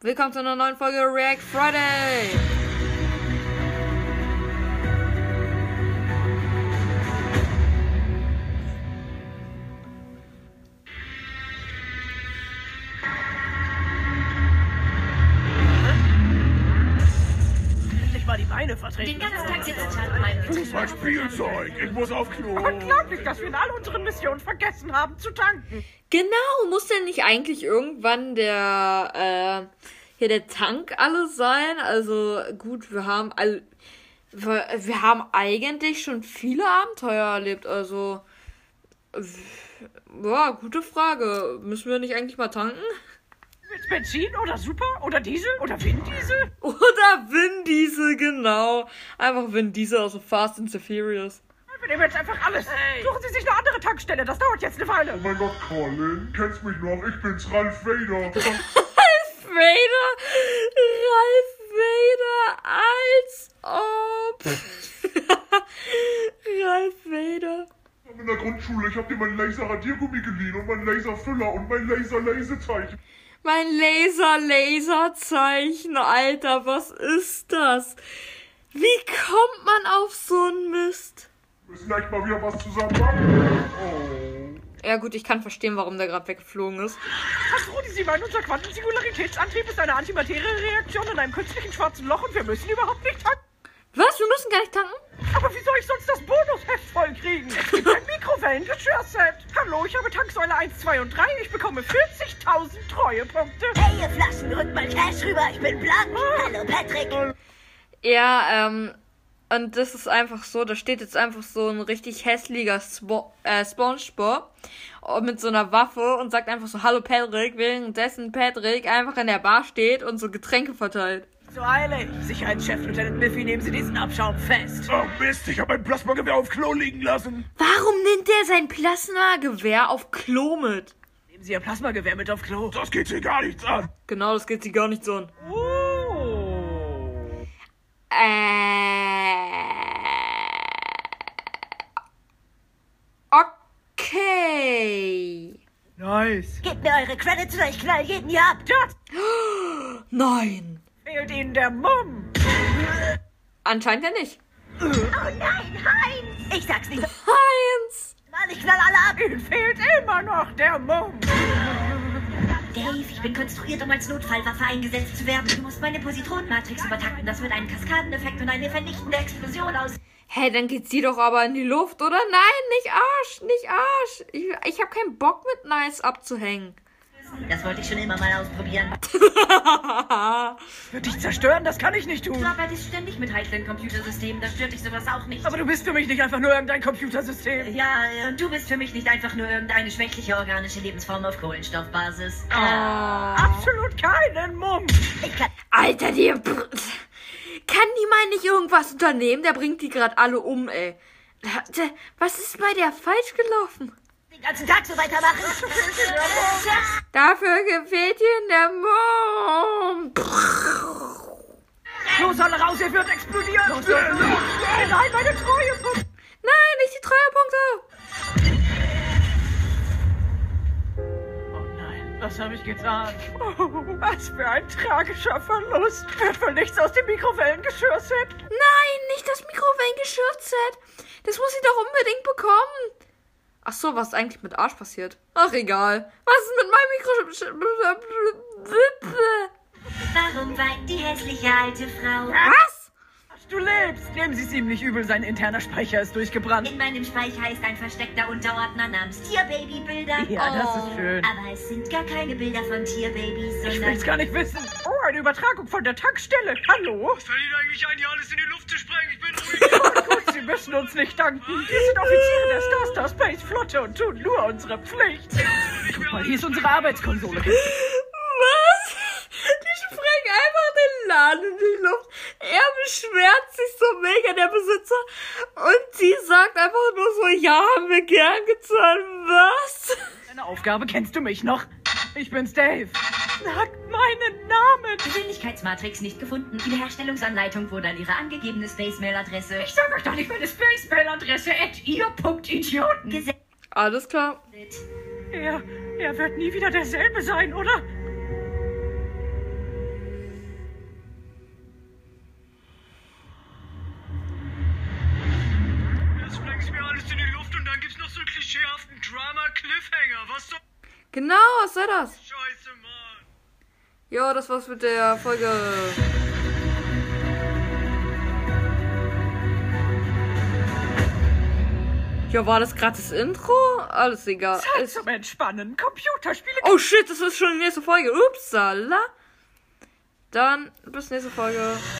Willkommen zu einer neuen Folge React Friday. Beine vertreten. Den ganzen Tag sitzt Chuck in meinem Das ist mein Spielzeug. Ich muss auf Klo. Unglaublich, dass wir in all unseren Missionen vergessen haben zu tanken. Genau, muss denn nicht eigentlich irgendwann der äh, hier der Tank alles sein? Also gut, wir haben all wir, wir haben eigentlich schon viele Abenteuer erlebt, also ja, gute Frage. Müssen wir nicht eigentlich mal tanken? Benzin oder Super oder Diesel oder Winddiesel? Oder Vin Diesel, genau. Einfach Vin Diesel aus so Fast and the Furious. Wir nehmen jetzt einfach alles. Suchen Sie sich eine andere Tankstelle, das dauert jetzt eine Weile. Oh mein Gott, Colin, kennst mich noch? Ich bin's, Ralf Vader. Ralf Vader? Ralf Vader, als ob. Ralf Vader. In der Grundschule, ich hab dir mein Laser-Radiergummi geliehen und mein Laserfüller und mein Laser-Lasezeichen. Mein Laser-Laserzeichen, Alter, was ist das? Wie kommt man auf so einen Mist? Wir müssen gleich mal wieder was zusammen machen. Oh. Ja gut, ich kann verstehen, warum der gerade weggeflogen ist. Ach, Rudi, Sie meinen, unser Quantensingularitätsantrieb ist eine Antimaterie-Reaktion in einem künstlichen schwarzen Loch und wir müssen überhaupt nicht tanken. Was? Wir müssen gar nicht tanken? Aber wie soll ich sonst das Bonusheft vollkriegen? Es gibt ein Mikrowellengeschirrset. Hallo, ich habe Tanksäule 1, 2 und 3. Ich bekomme 40.000 Treuepunkte. Hey, ihr Flaschen, rückt mal Cash rüber, ich bin blank. Hallo, Patrick. Ja, ähm, und das ist einfach so, da steht jetzt einfach so ein richtig hässlicher Spo äh, Spongebob mit so einer Waffe und sagt einfach so, hallo Patrick, währenddessen Patrick einfach in der Bar steht und so Getränke verteilt. So eilig. Sicherheitschef Lieutenant Miffy, nehmen Sie diesen Abschaum fest. Oh Mist, ich hab mein Plasmagewehr auf Klo liegen lassen. Warum nimmt der sein Plasmagewehr auf Klo mit? Nehmen Sie Ihr Plasmagewehr mit auf Klo. Das geht hier gar nichts an. Genau, das geht sie gar nicht so an. Oh. Äh. Okay. Nice. Gebt mir eure Credits oder ich knall jeden hier ab. Das Nein. Fehlt Ihnen der Mumm. Anscheinend ja nicht. Oh nein, Heinz. Ich sag's nicht. Heinz. Mann, ich knall alle ab. Ihnen fehlt immer noch der Mumm. Dave, ich bin konstruiert, um als Notfallwaffe eingesetzt zu werden. Du musst meine Positronenmatrix übertakten. Das wird einen Kaskadeneffekt und eine vernichtende Explosion aus. Hä, hey, dann geht sie doch aber in die Luft, oder? Nein, nicht Arsch, nicht Arsch. Ich, ich hab keinen Bock mit Nice abzuhängen. Das wollte ich schon immer mal ausprobieren. Wird dich zerstören? Das kann ich nicht tun. Du arbeitest ständig mit heiklen Computersystemen. Da stört dich sowas auch nicht. Aber du bist für mich nicht einfach nur irgendein Computersystem. Ja, und du bist für mich nicht einfach nur irgendeine schwächliche organische Lebensform auf Kohlenstoffbasis. Oh. Absolut keinen Mumm. Ich kann. Alter, die... Kann die mal nicht irgendwas unternehmen? Der bringt die gerade alle um, ey. Was ist bei der falsch gelaufen? Den ganzen Tag so weitermachen. Dafür gefällt ihnen der Mond. Los, alle raus, ihr wird explodieren. Los, los, los. Nein, meine Treuepunkte. Nein, nicht die Treuepunkte. Oh nein, was habe ich getan? Oh, was für ein tragischer Verlust. Wird wohl nichts aus dem Mikrowellengeschirrset. Nein, nicht das Mikrowellengeschirrset. Das muss sie doch unbedingt bekommen. Ach so, was ist eigentlich mit Arsch passiert? Ach, egal. Was ist mit meinem Mikro... Warum weint die hässliche alte Frau? Was? Du lebst. Nehmen Sie es ihm nicht übel, sein interner Speicher ist durchgebrannt. In meinem Speicher ist ein versteckter Unterordner namens Tierbabybilder. Ja, das Oh. ist schön. Aber es sind gar keine Bilder von Tierbabys, Ich sondern will's gar nicht wissen. Oh, eine Übertragung von der Tankstelle. Hallo? Fällt Ihnen eigentlich ein, hier alles in die Luft zu sprengen? Ich bin ruhig. Müssen uns nicht danken. Wir sind Offiziere der Star Star Space Flotte und tun nur unsere Pflicht. Guck mal, hier ist unsere Arbeitskonsole. Was? Die sprengen einfach den Laden in die Luft. Er beschwert sich so mega, der Besitzer. Und sie sagt einfach nur so, ja, haben wir gern gezahlt. Was? Deine Aufgabe kennst du mich noch. Ich bin's Dave. Hat meinen Namen. Persönlichkeitsmatrix nicht gefunden. Die Herstellungsanleitung wurde an ihre angegebene Space-Mail-Adresse Ich sag euch doch nicht meine Space-Mail-Adresse at ihr.idioten. gesendet. Alles klar. Er, er wird nie wieder derselbe sein, oder? Jetzt sprengt mir alles in die Luft und dann gibt's noch so einen klischeehaften Drama-Cliffhanger. Was soll Genau, was soll das? Jo, das war's mit der Folge. Ja, war das gerade das Intro? Alles egal. Zeit Ist- zum Entspannen. Computerspiele Oh shit, das ist schon die nächste Folge. Upsala. Dann bis nächste Folge.